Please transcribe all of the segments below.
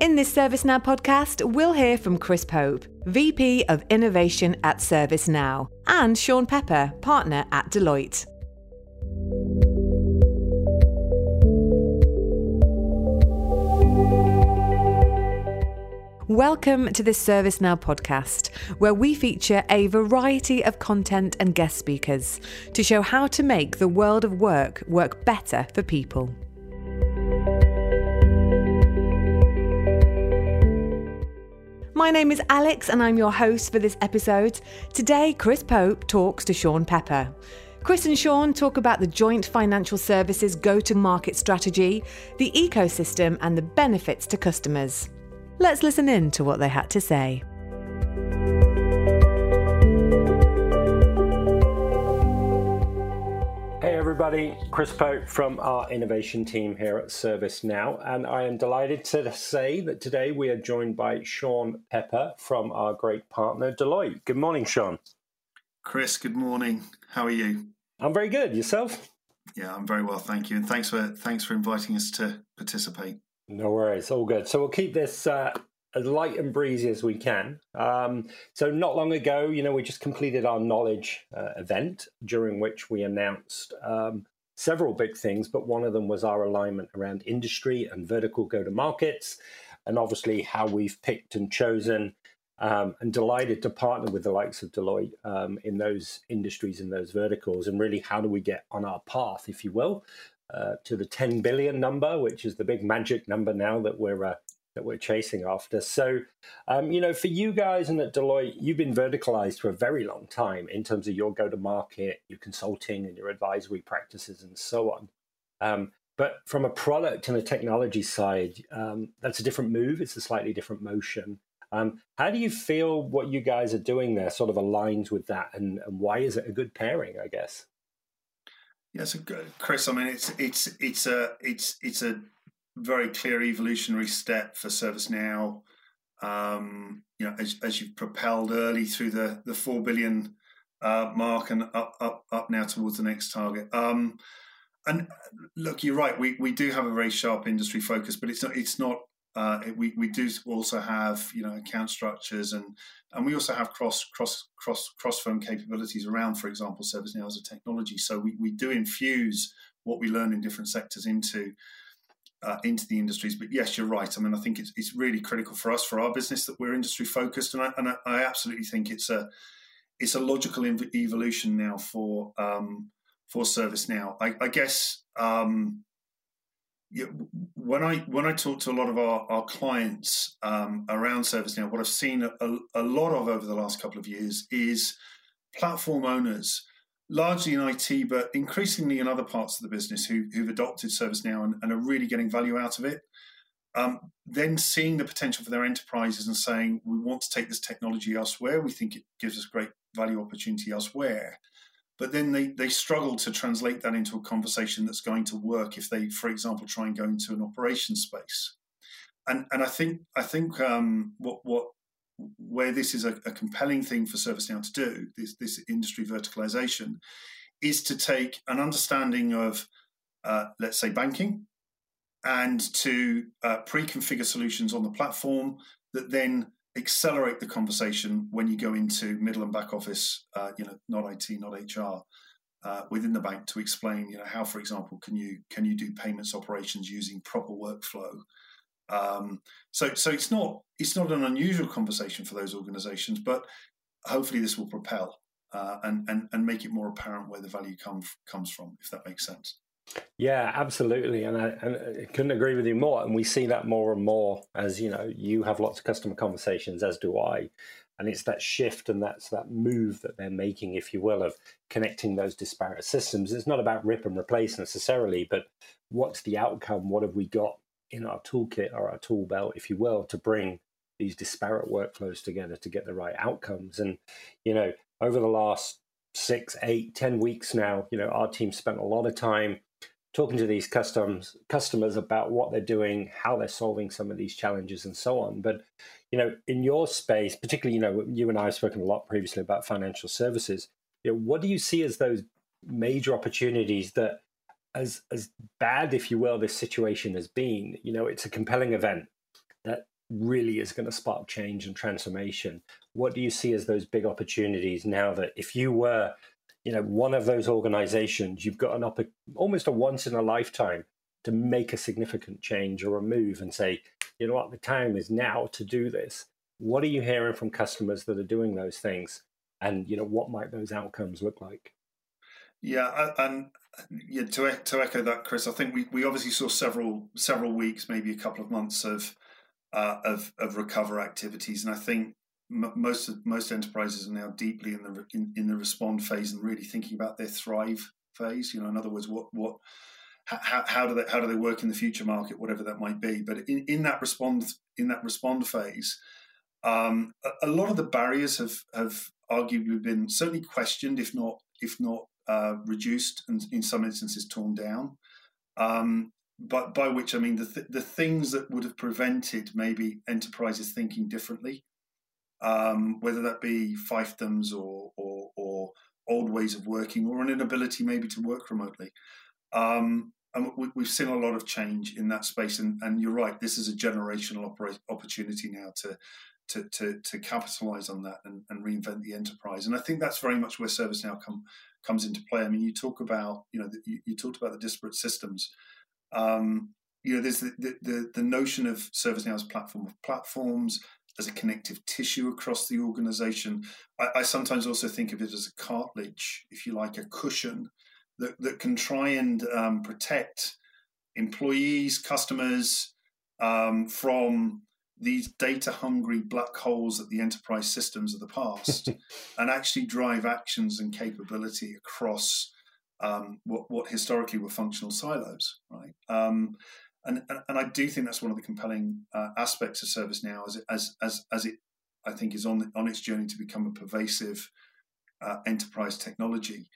In this ServiceNow podcast, we'll hear from Chris Pope, VP of Innovation at ServiceNow, and Sean Pepper, partner at Deloitte. Welcome to this ServiceNow podcast, where we feature a variety of content and guest speakers to show how to make the world of work work better for people. My name is Alex, and I'm your host for this episode. Today, Chris Pope talks to Sean Pepper. Chris and Sean talk about the joint financial services go to market strategy, the ecosystem, and the benefits to customers. Let's listen in to what they had to say. Everybody, Chris Pope from our innovation team here at ServiceNow, and I am delighted to say that today we are joined by Sean Pepper from our great partner Deloitte. Good morning, Sean. Chris, good morning. How are you? I'm very good. Yourself? Yeah, I'm very well, thank you, and thanks for thanks for inviting us to participate. No worries, all good. So we'll keep this uh, as light and breezy as we can. Um, so not long ago, you know, we just completed our knowledge uh, event during which we announced um, several big things, but one of them was our alignment around industry and vertical go-to-markets, and obviously how we've picked and chosen. Um, and delighted to partner with the likes of Deloitte um, in those industries and those verticals, and really how do we get on our path, if you will, uh, to the 10 billion number, which is the big magic number now that we're uh, that we're chasing after. So, um, you know, for you guys and at Deloitte, you've been verticalized for a very long time in terms of your go-to-market, your consulting, and your advisory practices, and so on. Um, but from a product and a technology side, um, that's a different move. It's a slightly different motion. Um, how do you feel what you guys are doing there sort of aligns with that, and, and why is it a good pairing? I guess. Yeah, so Chris, I mean, it's it's it's a it's it's a very clear evolutionary step for ServiceNow. Um, you know, as, as you've propelled early through the the four billion uh, mark and up up up now towards the next target. Um, and look, you're right. We we do have a very sharp industry focus, but it's not it's not. Uh, we we do also have you know account structures and and we also have cross cross cross cross firm capabilities around, for example, ServiceNow as a technology. So we, we do infuse what we learn in different sectors into uh, into the industries. But yes, you're right. I mean, I think it's, it's really critical for us for our business that we're industry focused, and I, and I, I absolutely think it's a it's a logical evolution now for um, for ServiceNow. I, I guess um, yeah, when I when I talk to a lot of our, our clients um, around ServiceNow, what I've seen a, a lot of over the last couple of years is platform owners largely in IT, but increasingly in other parts of the business who, have adopted ServiceNow and, and, are really getting value out of it. Um, then seeing the potential for their enterprises and saying, we want to take this technology elsewhere. We think it gives us great value opportunity elsewhere. But then they, they struggle to translate that into a conversation that's going to work if they, for example, try and go into an operations space. And, and I think I think um, what what where this is a, a, compelling thing for ServiceNow to do, this, this industry verticalization, is to take an understanding of, uh, let's say, banking, and to uh, pre-configure solutions on the platform that then accelerate the conversation when you go into middle and back office, uh, you know, not IT, not HR, uh, within the bank to explain, you know, how, for example, can you can you do payments operations using proper workflow? Um, so, so it's not it's not an unusual conversation for those organisations, but hopefully this will propel uh, and, and and make it more apparent where the value comes comes from, if that makes sense. Yeah, absolutely, and I, and I couldn't agree with you more. And we see that more and more as you know, you have lots of customer conversations, as do I, and it's that shift and that's that move that they're making, if you will, of connecting those disparate systems. It's not about rip and replace necessarily, but what's the outcome? What have we got in our toolkit or our tool belt, if you will, to bring these disparate workflows together to get the right outcomes. And, you know, over the last six, eight, ten weeks now, you know, our team spent a lot of time talking to these customs customers about what they're doing, how they're solving some of these challenges, and so on. But you know, in your space, particularly, you know, you and I have spoken a lot previously about financial services. You know, what do you see as those major opportunities that as as bad, if you will, this situation has been, you know, it's a compelling event that really is going to spark change and transformation. What do you see as those big opportunities now that if you were, you know, one of those organizations, you've got an op- almost a once in a lifetime to make a significant change or a move and say, you know what, the time is now to do this. What are you hearing from customers that are doing those things? And, you know, what might those outcomes look like? Yeah, and yeah, to to echo that, Chris, I think we, we obviously saw several several weeks, maybe a couple of months of uh, of of recover activities, and I think m- most of, most enterprises are now deeply in the in, in the respond phase and really thinking about their thrive phase. You know, in other words, what what how, how do they how do they work in the future market, whatever that might be. But in, in that respond in that respond phase, um, a, a, lot of the barriers have have arguably been certainly questioned, if not if not uh, reduced, and in some instances torn down. Um, but by which I mean the th- the things that would have prevented maybe enterprises thinking differently, um, whether that be fiefdoms or, or, or old ways of working, or an inability maybe to work remotely. Um, and we, have seen a lot of change in that space. And, and you're right, this is a generational opportunity now to to to, to capitalize on that and, and, reinvent the enterprise. And I think that's very much where ServiceNow come comes into play. I mean, you talk about you know the, you, you, talked about the disparate systems. Um, you know, there's the, the the notion of ServiceNow as a platform of platforms, as a connective tissue across the organization. I, I sometimes also think of it as a cartilage, if you like, a cushion that, that can try and um, protect employees, customers um, from these data hungry black holes at the enterprise systems of the past and actually drive actions and capability across um, what, what, historically were functional silos, right? Um, and, and I do think that's one of the compelling uh, aspects of ServiceNow as, as, as, as it, I think, is on, on its journey to become a pervasive uh, enterprise technology.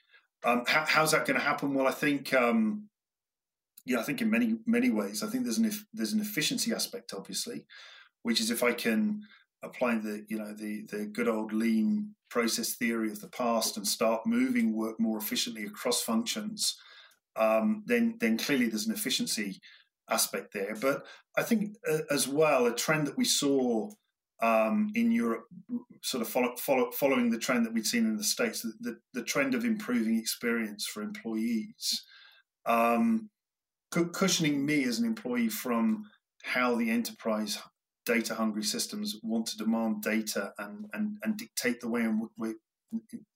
Um, how, how's that going to happen? Well, I think, um, yeah, I think in many many ways, I think there's an there's an efficiency aspect, obviously, which is if I can apply the you know the the good old lean process theory of the past and start moving work more efficiently across functions, um, then then clearly there's an efficiency aspect there. But I think uh, as well a trend that we saw um, in Europe, sort of follow, follow, following the trend that we'd seen in the States, the, the, the trend of improving experience for employees, um, cushioning me as an employee from how the enterprise data hungry systems want to demand data and, and, and dictate the way in which,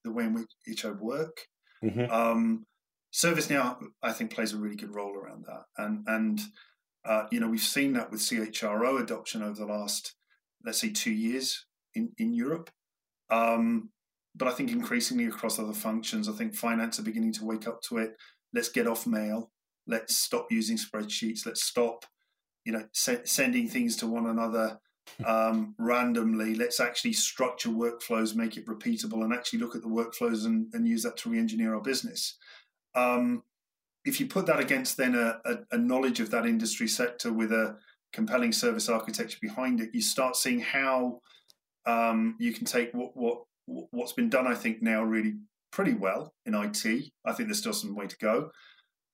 the way in which I work. Mm-hmm. Um, ServiceNow, I think, plays a really good role around that. And, and uh, you know, we've seen that with CHRO adoption over the last let's say, two years in, in Europe. Um, but I think increasingly across other functions, I think finance are beginning to wake up to it. Let's get off mail. Let's stop using spreadsheets. Let's stop, you know, se- sending things to one another um, randomly. Let's actually structure workflows, make it repeatable, and actually look at the workflows and, and use that to re-engineer our business. Um, if you put that against then a, a, a, knowledge of that industry sector with a compelling service architecture behind it, you start seeing how um, you can take what what what's been done. I think now really pretty well in IT. I think there's still some way to go,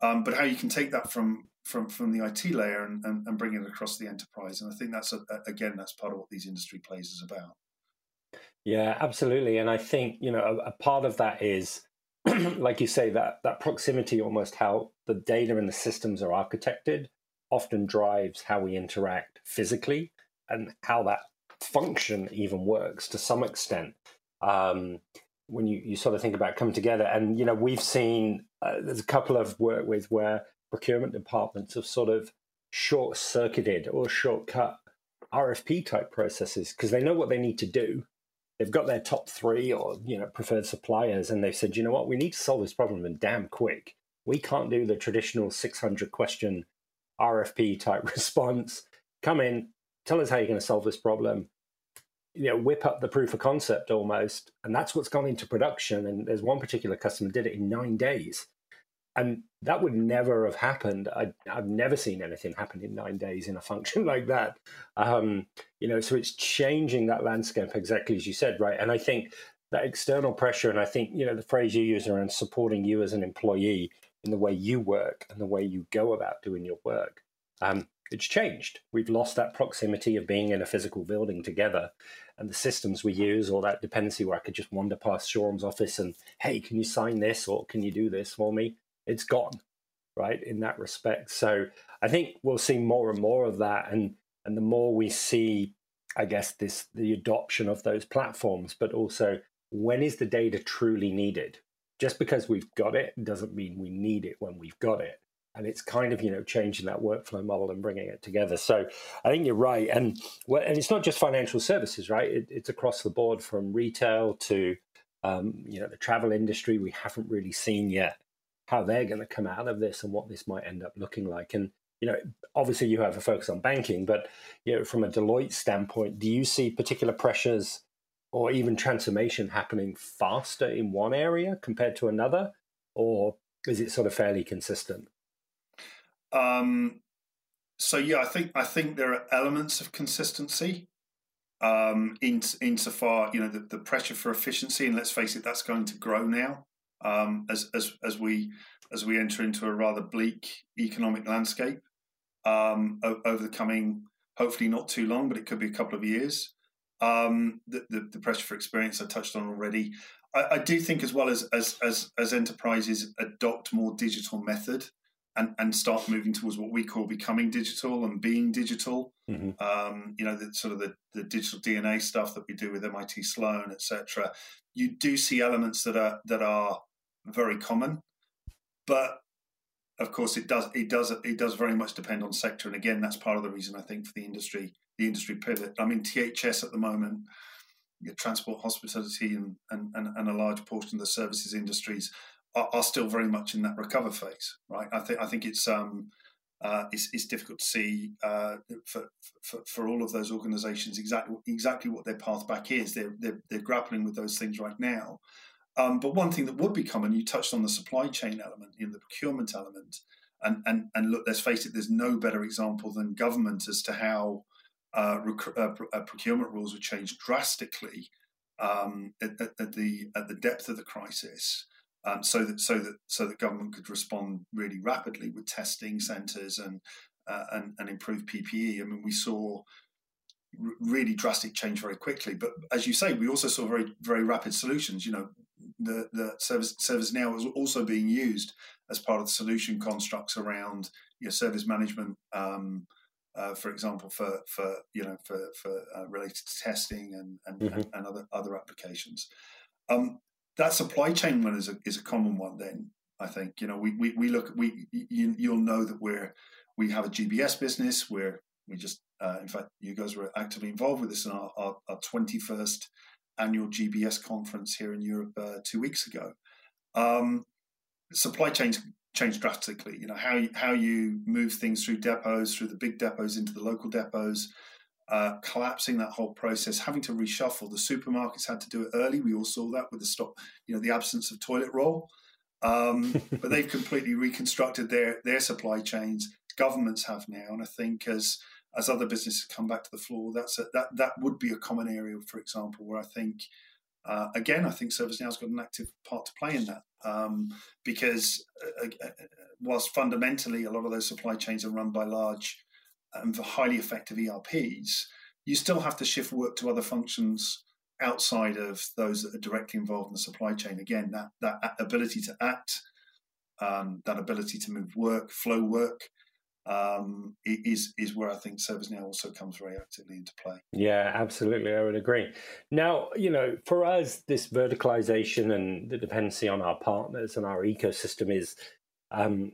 um, but how you can take that from from from the IT layer and, and, and bring it across the enterprise. And I think that's a, again that's part of what these industry plays is about. Yeah, absolutely. And I think you know a, a part of that is. like you say, that that proximity, almost how the data and the systems are architected, often drives how we interact physically and how that function even works to some extent. Um, when you, you sort of think about come together, and you know, we've seen uh, there's a couple of work with where procurement departments have sort of short circuited or shortcut RFP type processes because they know what they need to do. They've got their top three or you know preferred suppliers, and they've said, you know what, we need to solve this problem and damn quick. We can't do the traditional 600 question RFP type response. Come in, tell us how you're going to solve this problem. You know, whip up the proof of concept almost, and that's what's gone into production. And there's one particular customer did it in nine days, and that would never have happened. I, have never seen anything happen in nine days in a function like that. Um, you know, so it's changing that landscape exactly as you said, right? And I think that external pressure, and I think you know the phrase you use around supporting you as an employee in the way you work and the way you go about doing your work. Um, it's changed. We've lost that proximity of being in a physical building together. And the systems we use, or that dependency where I could just wander past Sean's office and, hey, can you sign this or can you do this for me? It's gone, right? In that respect. So I think we'll see more and more of that. And and the more we see, I guess, this the adoption of those platforms, but also when is the data truly needed? Just because we've got it doesn't mean we need it when we've got it and it's kind of you know changing that workflow model and bringing it together. So I think you're right, and well, and it's not just financial services, right? It, it's across the board from retail to um, you know the travel industry. We haven't really seen yet how they're going to come out of this and what this might end up looking like. And you know, obviously you have a focus on banking, but you know, from a Deloitte standpoint, do you see particular pressures or even transformation happening faster in one area compared to another, or is it sort of fairly consistent? Um, so yeah, I think I think there are elements of consistency um, in insofar you know the, the pressure for efficiency, and let's face it, that's going to grow now um, as as as we as we enter into a rather bleak economic landscape um, over the coming, hopefully not too long, but it could be a couple of years. Um, the, the, the, pressure for experience I touched on already. I, I do think as well as, as as as enterprises adopt more digital method and, and start moving towards what we call becoming digital and being digital. Mm-hmm. Um, you know, the sort of the, the digital DNA stuff that we do with MIT Sloan, etc. You do see elements that are that are very common, but of course it does it does it does very much depend on sector. And again, that's part of the reason I think for the industry the industry pivot. I mean, THS at the moment. Transport, hospitality, and, and, and a large portion of the services industries are, are, still very much in that recover phase, right? I think I think it's um, uh, it's, it's, difficult to see uh, for, for, for all of those organisations exactly exactly what their path back is. They're they're, they're grappling with those things right now. Um, but one thing that would become, and you touched on the supply chain element, in the procurement element, and and and look, let's face it, there's no better example than government as to how uh, rec- uh, uh procurement rules were changed drastically um, at, at, the at the depth of the crisis um, so that so that so that government could respond really rapidly with testing centres and, uh, and and improve PPE. I mean, we saw r- really drastic change very quickly, but as you say, we also saw very very rapid solutions. You know, the the service ServiceNow is also being used as part of the solution constructs around your know, service management. Um, uh, for example, for for you know for for uh, related to testing and and, mm-hmm. and, and other other applications. Um, that supply chain one is a is a common one. Then I think you know we we, we look we you, you'll know that we're we have a GBS business where we just uh, in fact you guys were actively involved with this in our, our, our 21st annual GBS conference here in Europe uh, two weeks ago. Um, supply chains changed drastically. You know how how you move things through depots, through the big depots into the local depots uh, collapsing that whole process, having to reshuffle. The supermarkets had to do it early. We all saw that with the stop, you know, the absence of toilet roll. Um, but they've completely reconstructed their their supply chains. Governments have now, and I think as as other businesses come back to the floor, that's a, that that would be a common area, for example, where I think. Uh, again, I think ServiceNow's got an active part to play in that um, because, uh, uh, whilst fundamentally a lot of those supply chains are run by large and for highly effective ERPs, you still have to shift work to other functions outside of those that are directly involved in the supply chain. Again, that that ability to act, um, that ability to move work, flow work, um, is is where I think ServiceNow also comes very actively into play. Yeah, absolutely, I would agree. Now, you know, for us, this verticalization and the dependency on our partners and our ecosystem is um,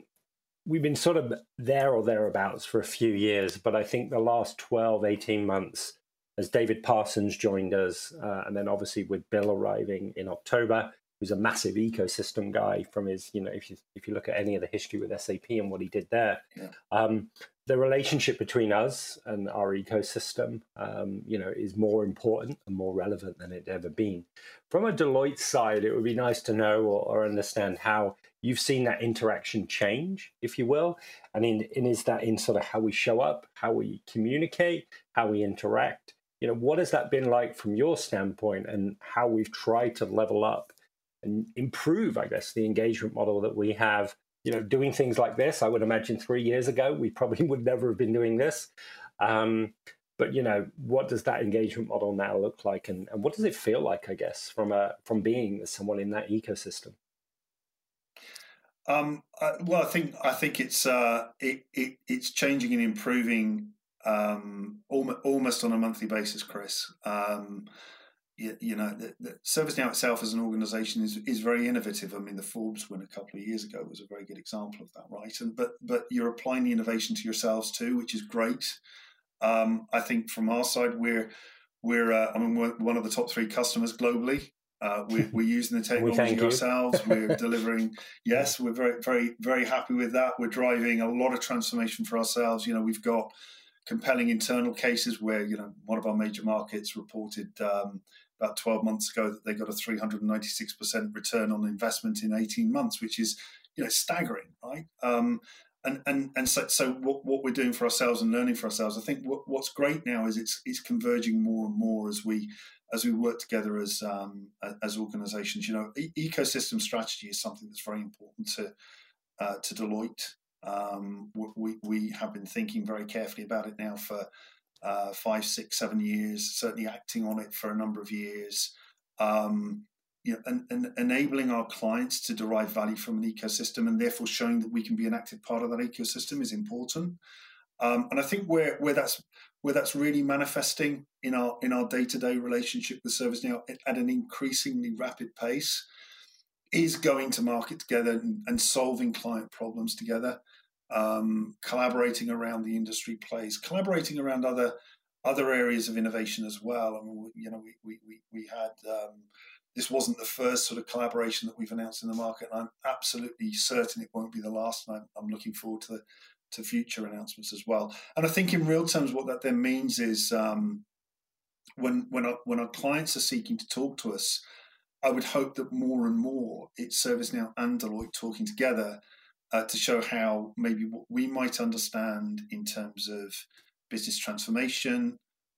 we've been sort of there or thereabouts for a few years, but I think the last 12, 18 months, as David Parsons joined us, uh, and then obviously with Bill arriving in October, who's a massive ecosystem guy from his, you know, if you if you look at any of the history with SAP and what he did there, yeah. um, the relationship between us and our ecosystem, um, you know, is more important and more relevant than it ever been. From a Deloitte side, it would be nice to know or, or understand how you've seen that interaction change, if you will, and in, and is that in sort of how we show up, how we communicate, how we interact. You know, what has that been like from your standpoint, and how we've tried to level up and improve, I guess, the engagement model that we have you know, doing things like this. I would imagine three years ago, we probably would never have been doing this. Um, but you know, what does that engagement model now look like, and, and what does it feel like? I guess from a from being someone in that ecosystem. Um, uh, well, I think I think it's uh, it, it it's changing and improving um, almost on a monthly basis, Chris. Um, you, you, know, the, the ServiceNow itself as an organization is, is very innovative. I mean, the Forbes win a couple of years ago was a very good example of that, right? And but but you're applying the innovation to yourselves too, which is great. Um, I think from our side, we're we're uh, I mean we're one of the top three customers globally. Uh, we're, we're, using the technology we ourselves. we're delivering. Yes, we're very very very happy with that. We're driving a lot of transformation for ourselves. You know, we've got compelling internal cases where you know one of our major markets reported um, about 12 months ago that they got a 396% return on investment in 18 months, which is you know staggering, right? Um, and and and so, so what, what we're doing for ourselves and learning for ourselves, I think what, what's great now is it's it's converging more and more as we as we work together as um, as organisations. You know, e- ecosystem strategy is something that's very important to uh, to Deloitte. Um, we we have been thinking very carefully about it now for uh, five, six, seven years. Certainly acting on it for a number of years. Um, you know, and, and, enabling our clients to derive value from an ecosystem and therefore showing that we can be an active part of that ecosystem is important. Um, and I think where where that's where that's really manifesting in our in our day to day relationship with ServiceNow at an increasingly rapid pace is going to market together and, solving client problems together, um, collaborating around the industry plays, collaborating around other other areas of innovation as well. I mean, you know, we we we, we had um, this wasn't the first sort of collaboration that we've announced in the market. And I'm absolutely certain it won't be the last. And I'm, I'm looking forward to to future announcements as well. And I think in real terms, what that then means is um, when when our, when our clients are seeking to talk to us, I would hope that more and more it's ServiceNow and Deloitte talking together uh, to show how maybe what we might understand in terms of business transformation,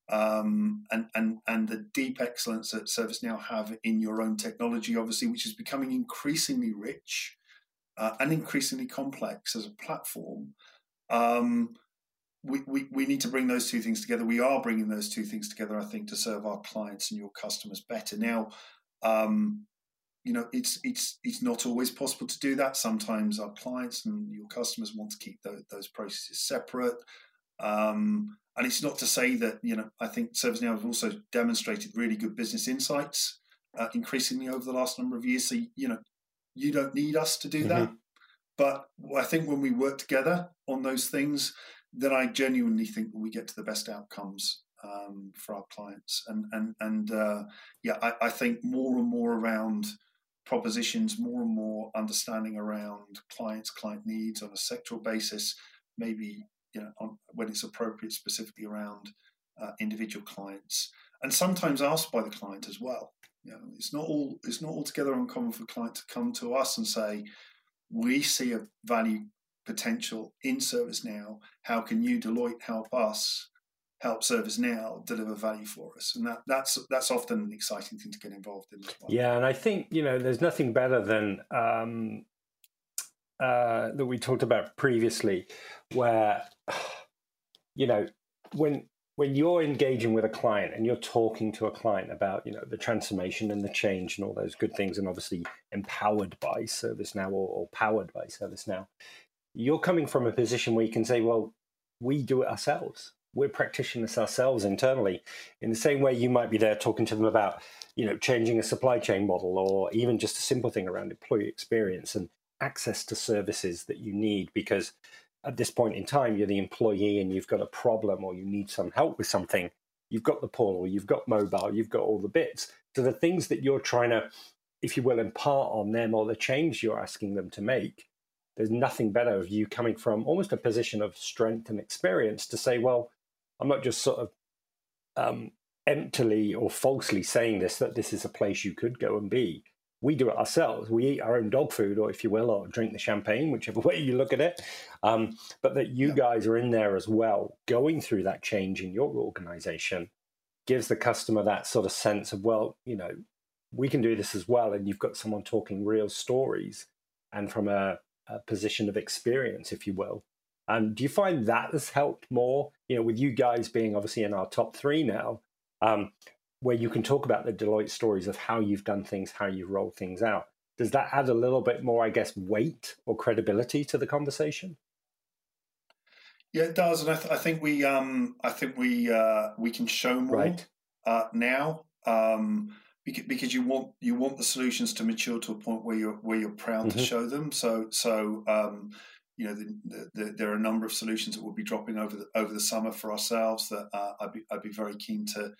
um, and and and the deep excellence that ServiceNow have in your own technology, obviously, which is becoming increasingly rich uh, and increasingly complex as a platform. Um, we, we, we need to bring those two things together. We are bringing those two things together, I think, to serve our clients and your customers better. Now, um, you know, it's it's it's not always possible to do that. Sometimes our clients and your customers want to keep those, those processes separate. Um, and it's not to say that, you know, I think ServiceNow have also demonstrated really good business insights uh, increasingly over the last number of years. So, you know, you don't need us to do mm-hmm. that. But I think when we work together on those things, then I genuinely think we get to the best outcomes um, for our clients. And and and uh, yeah, I, I, think more and more around propositions, more and more understanding around clients, client needs on a sectoral basis, maybe you know, on, when it's appropriate, specifically around uh, individual clients, and sometimes asked by the client as well. You know, it's not all it's not altogether uncommon for a client to come to us and say, "We see a value potential in ServiceNow. How can you, Deloitte, help us?" help ServiceNow deliver value for us and that that's that's often an exciting thing to get involved in well. yeah and i think you know there's nothing better than um, uh, that we talked about previously, where you know when when you're engaging with a client and you're talking to a client about you know the transformation and the change and all those good things, and obviously empowered by ServiceNow or, or powered by ServiceNow, you're coming from a position where you can say, well, we do it ourselves. We're practitioners ourselves internally. In the same way, you might be there talking to them about you know changing a supply chain model or even just a simple thing around employee experience and access to services that you need because at this point in time you're the employee and you've got a problem or you need some help with something you've got the portal you've got mobile you've got all the bits. So the things that you're trying to if you will impart on them or the change you're asking them to make there's nothing better of you coming from almost a position of strength and experience to say well i'm not just sort of um, emptily or falsely saying this that this is a place you could go and be we do it ourselves. We eat our own dog food, or if you will, or drink the champagne, whichever way you look at it. Um, but that you yeah. guys are in there as well, going through that change in your organization gives the customer that sort of sense of, well, you know, we can do this as well. And you've got someone talking real stories. And from a uh, position of experience, if you will. Um, do you find that has helped more? You know, with you guys being obviously in our top three now, um, where you can talk about the Deloitte stories of how you've done things, how you've rolled things out. Does that add a little bit more, I guess, weight or credibility to the conversation? Yeah, it does, and I, th- I think we, um, I think we, uh, we can show more right. uh, now. Um, because you want you want the solutions to mature to a point where you're where you're proud mm-hmm. to show them. So so um, you know the, the, the, there are a number of solutions that we'll be dropping over the over the summer for ourselves that uh, I'd be I'd be very keen to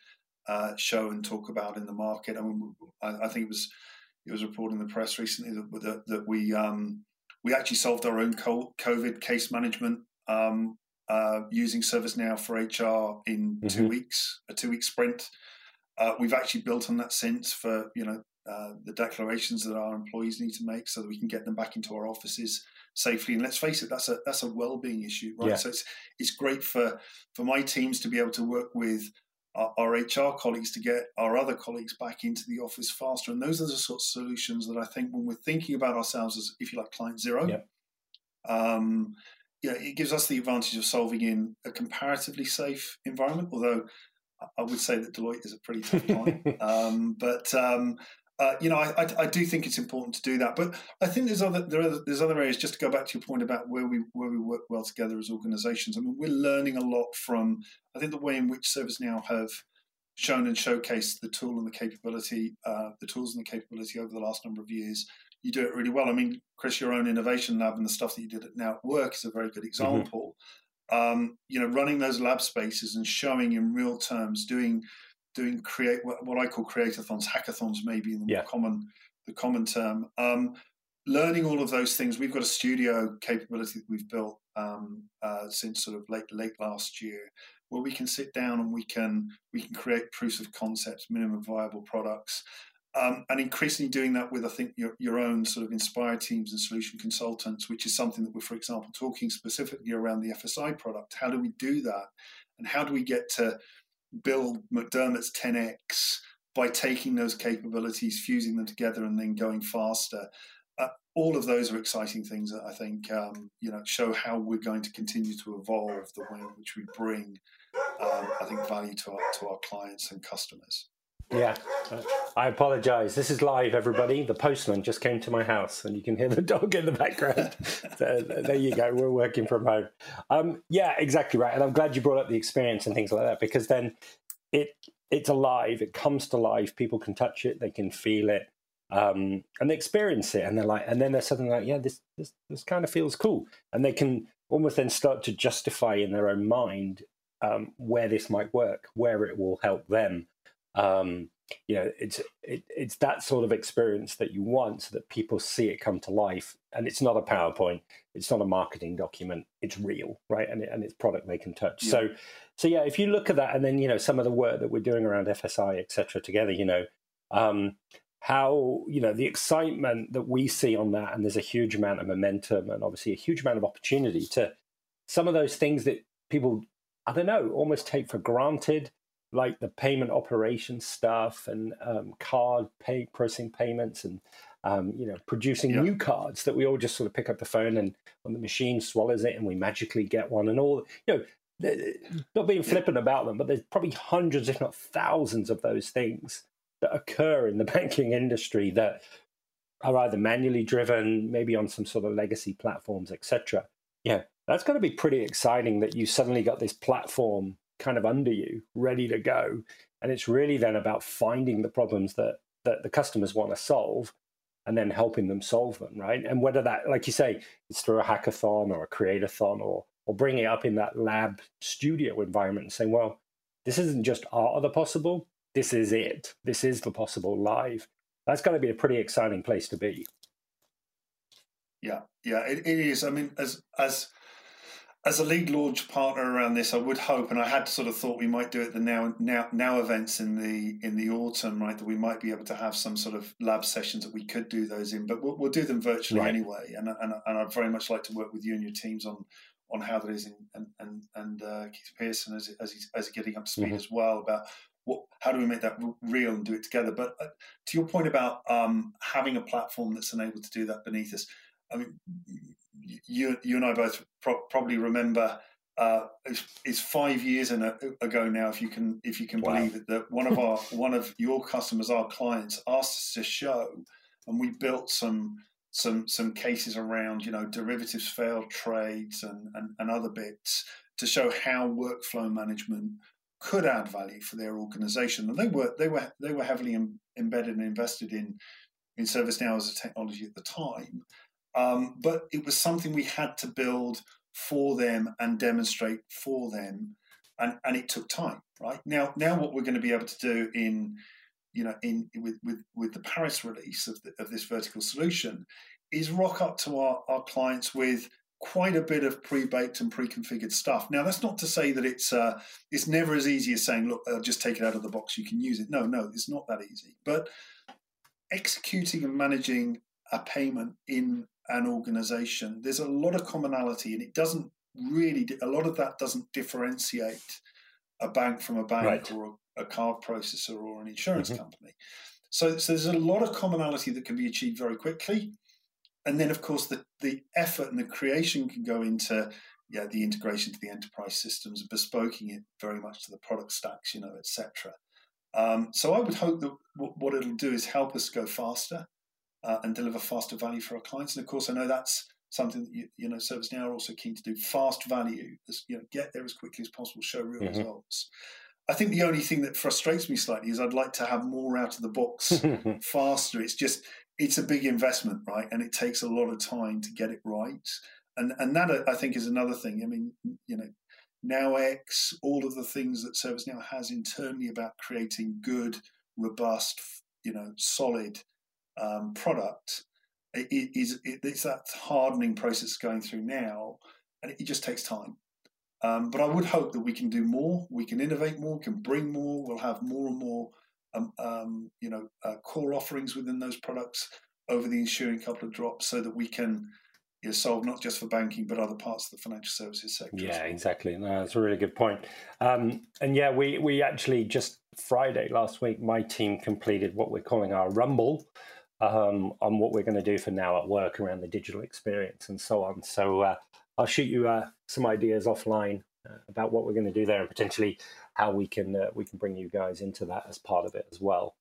uh, show and talk about in the market. I mean, I, I, think it was it was reported in the press recently that that, that we um, we actually solved our own COVID case management um, uh, using ServiceNow for HR in mm-hmm. two weeks, a two week sprint. Uh, we've actually built on that since for you know uh, the declarations that our employees need to make so that we can get them back into our offices safely. And let's face it, that's a that's a well-being issue, right? Yeah. So it's it's great for for my teams to be able to work with our, our, HR colleagues to get our other colleagues back into the office faster. And those are the sorts of solutions that I think when we're thinking about ourselves as, if you like, client zero. Yeah. Um, yeah, it gives us the advantage of solving in a comparatively safe environment, although I would say that Deloitte is a pretty tough client. um, but um, uh, you know, I, I, I, do think it's important to do that. But I think there's other there are there's other areas. Just to go back to your point about where we where we work well together as organisations. I mean, we're learning a lot from. I think the way in which ServiceNow have shown and showcased the tool and the capability, uh, the tools and the capability over the last number of years. You do it really well. I mean, Chris, your own innovation lab and the stuff that you did at Now at Work is a very good mm-hmm. example. Mm-hmm um, you know, running those lab spaces and showing in real terms, doing doing create what, I call creatorthons, hackathons, maybe in the yeah. more common the common term. Um, learning all of those things, we've got a studio capability that we've built um, uh, since sort of late late last year, where we can sit down and we can we can create proofs of concepts, minimum viable products, um, and increasingly doing that with, I think, your, your own sort of inspired teams and solution consultants, which is something that we're, for example, talking specifically around the FSI product. How do we do that? And how do we get to Bill McDermott's 10x by taking those capabilities, fusing them together, and then going faster? Uh, all of those are exciting things that I think um, you know show how we're going to continue to evolve the way in which we bring, um, I think, value to our to our clients and customers. Yeah, I apologize. This is live, everybody. The postman just came to my house, and you can hear the dog in the background. so there you go. We're working from home. Um, yeah, exactly right. And I'm glad you brought up the experience and things like that because then it it's alive. It comes to life. People can touch it. They can feel it. Um, and they experience it, and they're like, and then they're suddenly like, yeah, this this this kind of feels cool, and they can almost then start to justify in their own mind um, where this might work, where it will help them, um, you know, it's it, it's that sort of experience that you want, so that people see it come to life. And it's not a PowerPoint, it's not a marketing document. It's real, right? And it, and it's product they can touch. Yeah. So, so yeah, if you look at that, and then you know some of the work that we're doing around FSI, etc., together, you know, um, how you know the excitement that we see on that, and there's a huge amount of momentum, and obviously a huge amount of opportunity to some of those things that people I don't know almost take for granted like the payment operation stuff and um, card pay processing payments and um, you know producing yeah. new cards that we all just sort of pick up the phone and when the machine swallows it and we magically get one and all you know not being flippant about them but there's probably hundreds if not thousands of those things that occur in the banking industry that are either manually driven maybe on some sort of legacy platforms etc yeah that's going to be pretty exciting that you suddenly got this platform kind of under you, ready to go. And it's really then about finding the problems that that the customers want to solve and then helping them solve them, right? And whether that, like you say, it's through a hackathon or a creatorthon or or bringing it up in that lab studio environment and saying, well, this isn't just art of the possible. This is it. This is the possible live. That's going to be a pretty exciting place to be. Yeah, yeah, it, it is. I mean, as as as a lead launch partner around this, I would hope, and I had sort of thought we might do it the now now now events in the in the autumn, right? That we might be able to have some sort of lab sessions that we could do those in, but we'll, we'll do them virtually right. anyway. And, and and I'd very much like to work with you and your teams on on how that is, and and and uh, Keith Pearson as as he's, as getting up to speed mm-hmm. as well about what how do we make that real and do it together. But uh, to your point about um, having a platform that's enabled to do that beneath us I mean, you you and I both pro- probably remember. Uh, it's, it's, five years a, ago now, if you can if you can wow. believe it, that one of our one of your customers, our clients, asked us to show, and we built some some some cases around you know derivatives failed trades and, and, and other bits to show how workflow management could add value for their organization and they were they were they were heavily Im- embedded and invested in in ServiceNow as a technology at the time um, but it was something we had to build for them and demonstrate for them and and it took time right now now what we're going to be able to do in you know, in with with with the Paris release of the, of this vertical solution, is rock up to our, our clients with quite a bit of pre-baked and pre-configured stuff. Now, that's not to say that it's uh, it's never as easy as saying, "Look, uh, just take it out of the box, you can use it." No, no, it's not that easy. But executing and managing a payment in an organization, there's a lot of commonality, and it doesn't really. A lot of that doesn't differentiate a bank from a bank right. or a card processor or an insurance mm-hmm. company. So, so there's a lot of commonality that can be achieved very quickly. And then, of course, the, the effort and the creation can go into yeah, the integration to the enterprise systems and bespoking it very much to the product stacks, you know, etc. Um, so I would hope that w- what it'll do is help us go faster uh, and deliver faster value for our clients. And of course, I know that's something that you, you know ServiceNow are also keen to do. Fast value, you know, get there as quickly as possible, show real mm-hmm. results. I think the only thing that frustrates me slightly is I'd like to have more out of the box faster. It's just it's a big investment, right? And it takes a lot of time to get it right. And and that I think is another thing. I mean, you know, NowX, all of the things that ServiceNow has internally about creating good, robust, you know, solid um, product. It, it is it, it's that hardening process going through now, and it, just takes time. Um, but I would hope that we can do more, we can innovate more, can bring more. We'll have more and more, um, um, you know, uh, core offerings within those products over the ensuing couple of drops, so that we can you solve not just for banking but other parts of the financial services sector. Yeah, exactly. No, that's a really good point. Um, and yeah, we we actually just Friday last week, my team completed what we're calling our Rumble. Um, on what we're going to do for now at work around the digital experience and so on. So uh, I'll shoot you uh, some ideas offline uh, about what we're going to do there and potentially how we can uh, we can bring you guys into that as part of it as well.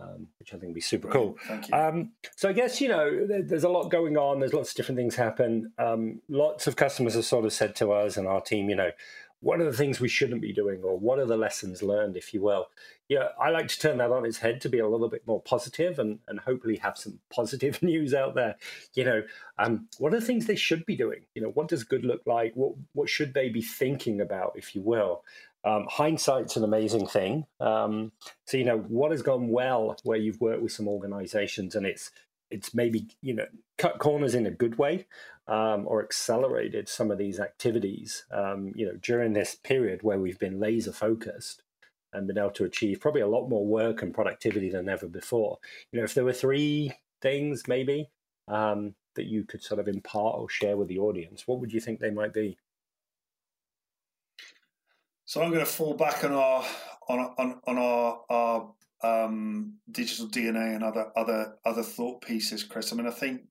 Um, which I think would be super cool. Um, so I guess you know there's a lot going on. There's lots of different things happen. Um, lots of customers have sort of said to us and our team, you know, what are the things we shouldn't be doing or what are the lessons learned if you will? Yeah i like to turn that on its head to be a little bit more positive and, and hopefully have some positive news out there. You know um, what are the things they should be doing? You know what does good look like? What what should they be thinking about if you will? Um, hindsight's an amazing thing. Um, so you know what has gone well where you've worked with some organizations and it's it's maybe you know cut corners in a good way um, or accelerated some of these activities um, you know during this period where we've been laser focused and been able to achieve probably a lot more work and productivity than ever before. You know if there were three things maybe um, that you could sort of impart or share with the audience what would you think they might be? So i'm going to fall back on our on, on, on our, our um, digital DNA and other other other thought pieces, Chris. I mean, I think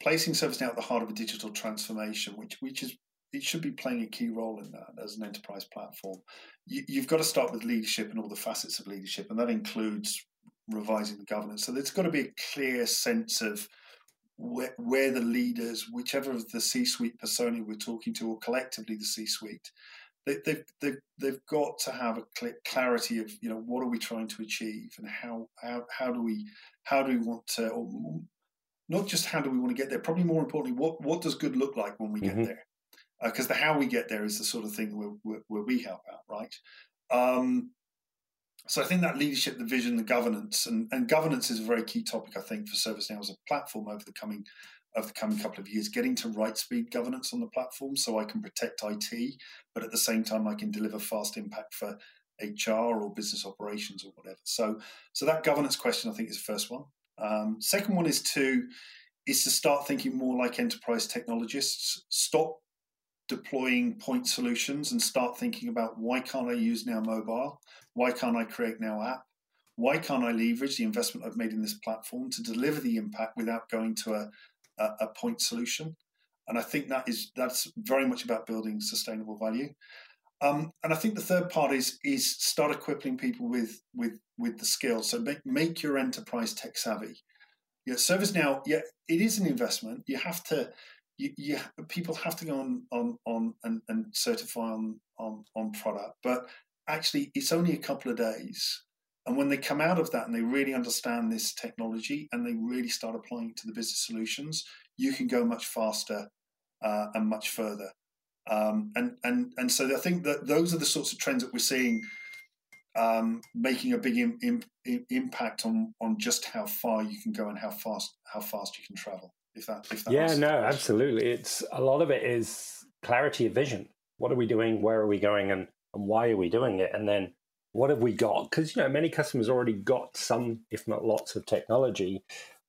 placing ServiceNow at the heart of a digital transformation, which which is it should be playing a key role in that as an enterprise platform. You, you've got to start with leadership and all the facets of leadership, and that includes revising the governance. So there's got to be a clear sense of where, where the leaders, whichever of the C-suite persona we're talking to, or collectively the C-suite, they, they've, they've, they've got to have a clarity of you know what are we trying to achieve and how how, how do we how do we want to or not just how do we want to get there probably more importantly what what does good look like when we mm-hmm. get there because uh, the how we get there is the sort of thing where, where, where we help out right um, so I think that leadership, the vision, the governance, and, and governance is a very key topic, I think, for ServiceNow as a platform over the coming of the coming couple of years, getting to right speed governance on the platform so I can protect IT, but at the same time I can deliver fast impact for HR or business operations or whatever. So, so that governance question I think is the first one. Um, second one is to is to start thinking more like enterprise technologists. Stop deploying point solutions and start thinking about why can't I use now mobile? Why can't I create now app? Why can't I leverage the investment I've made in this platform to deliver the impact without going to a a, a point solution. And I think that is that's very much about building sustainable value. Um, and I think the third part is is start equipping people with with with the skills. So make make your enterprise tech savvy. Yeah, ServiceNow, yeah, it is an investment. You have to, you, you people have to go on on on and, and certify on on on product, but actually, it's only a couple of days. And when they come out of that and they really understand this technology and they really start applying it to the business solutions, you can go much faster uh, and much further. Um, and and and so I think that those are the sorts of trends that we're seeing um, making a big Im- Im- impact on on just how far you can go and how fast how fast you can travel. If that if that yeah, no, absolutely. It's a lot of it is clarity of vision. What are we doing? Where are we going? And and why are we doing it? And then what have we got? Because you know many customers already got some, if not lots, of technology,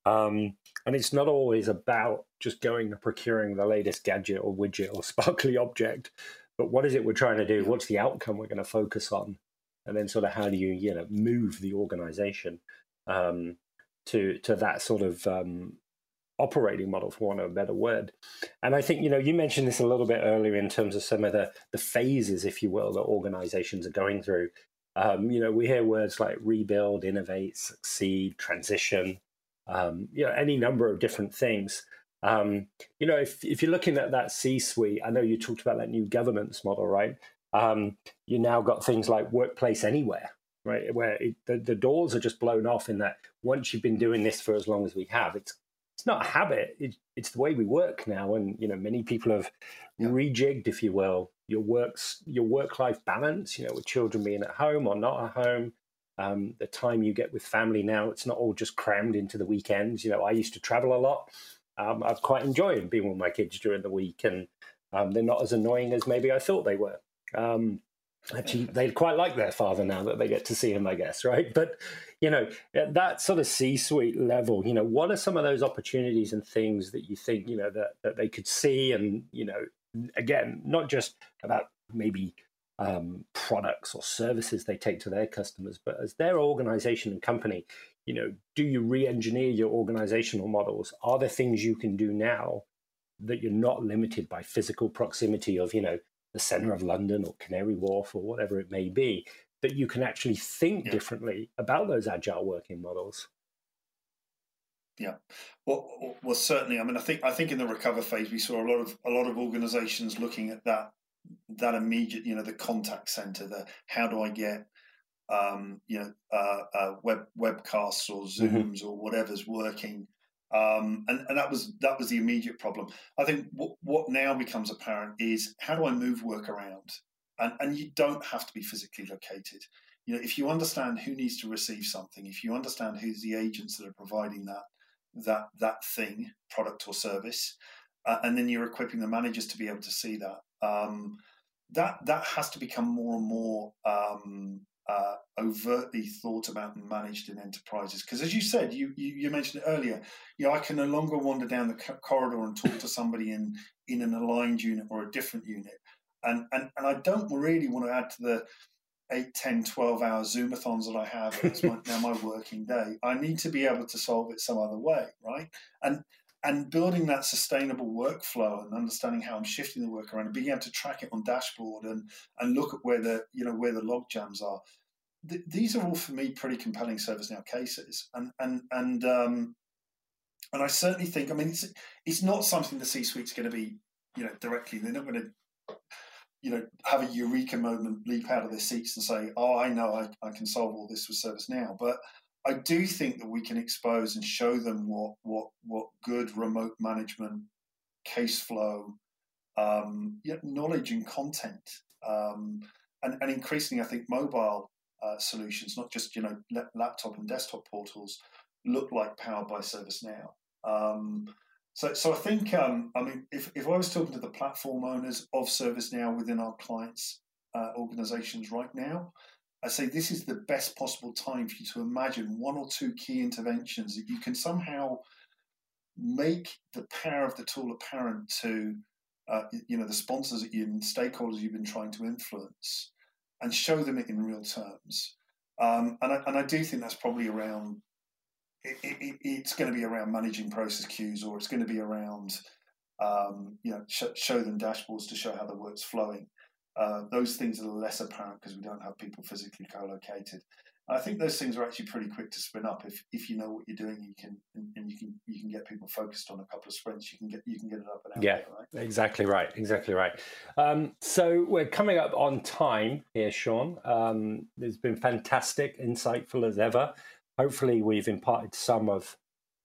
um, and it's not always about just going and procuring the latest gadget or widget or sparkly object, but what is it we're trying to do? What's the outcome we're going to focus on? And then sort of how do you you know move the organization um, to to that sort of um, operating model, for want of a better word. And I think, you know, you mentioned this a little bit earlier in terms of some of the, the phases, if you will, that organizations are going through. Um, you know, we hear words like rebuild, innovate, succeed, transition, um, you know, any number of different things. Um, you know, if, if you're looking at that C suite, I know you talked about that new governance model, right? Um, you now got things like workplace anywhere, right? Where it, the, the doors are just blown off in that once you've been doing this for as long as we have, it's it's not a habit. It, it's the way we work now, and you know many people have yeah. rejigged, if you will, your works your work life balance. You know, with children being at home or not at home, um, the time you get with family now, it's not all just crammed into the weekends. You know, I used to travel a lot. Um, I've quite enjoyed being with my kids during the week, and um, they're not as annoying as maybe I thought they were. Um, actually, they quite like their father now that they get to see him, I guess, right? But you know, at that sort of C-suite level, you know, what are some of those opportunities and things that you think, you know, that, that they could see and, you know, again, not just about maybe um, products or services they take to their customers, but as their organization and company, you know, do you re-engineer your organizational models? Are there things you can do now that you're not limited by physical proximity of, you know, the center of London or Canary Wharf or whatever it may be, that you can actually think yeah. differently about those agile working models. Yeah, well, well, certainly. I mean, I think I think in the recover phase we saw a lot of a lot of organisations looking at that that immediate, you know, the contact centre. The how do I get, um, you know, uh, uh, web webcasts or mm-hmm. Zooms mm-hmm. or whatever's working, um, and and that was that was the immediate problem. I think what what now becomes apparent is how do I move work around? and, and you don't have to be physically located. You know, if you understand who needs to receive something, if you understand who's the agents that are providing that that that thing, product or service, uh, and then you're equipping the managers to be able to see that. Um, that that has to become more and more um, uh, overtly thought about and managed in enterprises. Because as you said, you, you, you mentioned it earlier, you know, I can no longer wander down the corridor and talk to somebody in in an aligned unit or a different unit and, and, and I don't really want to add to the 8, 10, 12 hour Zoomathons that I have as my, now my working day. I need to be able to solve it some other way, right? And and building that sustainable workflow and understanding how I'm shifting the work around and being able to track it on dashboard and and look at where the you know where the log jams are. Th- these are all for me pretty compelling ServiceNow cases, and and and um, and I certainly think I mean it's it's not something the C-suite's going to be you know directly. They're not going to you know, have a eureka moment, leap out of their seats and say, "Oh, I know, I, I can solve all this with ServiceNow." But I do think that we can expose and show them what what what good remote management, case flow, um, knowledge and content, um, and, and increasingly, I think mobile uh, solutions, not just you know laptop and desktop portals, look like powered by ServiceNow. Um, so, so I think, um, I mean, if, if I was talking to the platform owners of ServiceNow within our clients' uh, organizations right now, I'd say this is the best possible time for you to imagine one or two key interventions that you can somehow make the power of the tool apparent to, uh, you know, the sponsors that you and stakeholders you've been trying to influence, and show them it in real terms. Um, and I, and I do think that's probably around it, it, it's going to be around managing process queues, or it's going to be around um, you know sh- show them dashboards to show how the work's flowing. Uh, those things are less apparent because we don't have people physically co-located. I think those things are actually pretty quick to spin up if, if you know what you're doing. You can and, and you can you can get people focused on a couple of sprints. You can get you can get it up and out. Yeah, there, right? exactly right, exactly right. Um, so we're coming up on time here, Sean. Um, it's been fantastic, insightful as ever. Hopefully, we've imparted some of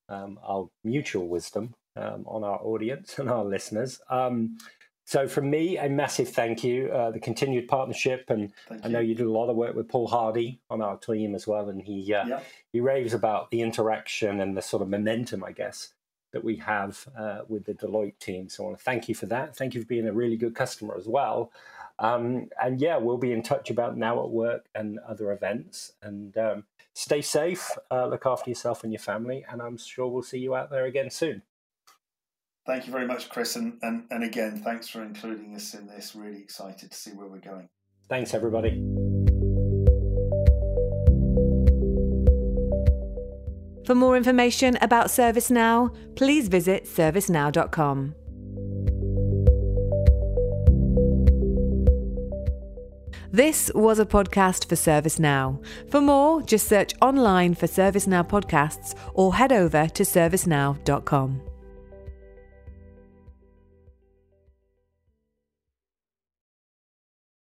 um, our mutual wisdom um, on our audience and our listeners. Um, so, from me, a massive thank you. Uh, the continued partnership, and Thank I know you. you did a lot of work with Paul Hardy on our team as well, and he uh, Yeah. he raves about the interaction and the sort of momentum, I guess, that we have uh, with the Deloitte team. So, I want to thank you for that. Thank you for being a really good customer as well. Um, and yeah, we'll be in touch about now at work and other events. And um, stay safe, uh, look after yourself and your family, and I'm sure we'll see you out there again soon. Thank you very much, Chris, and, and and again, thanks for including us in this. Really excited to see where we're going. Thanks, everybody. For more information about ServiceNow, please visit servicenow.com. This was a podcast for ServiceNow. For more, just search online for ServiceNow podcasts or head over to servicenow.com.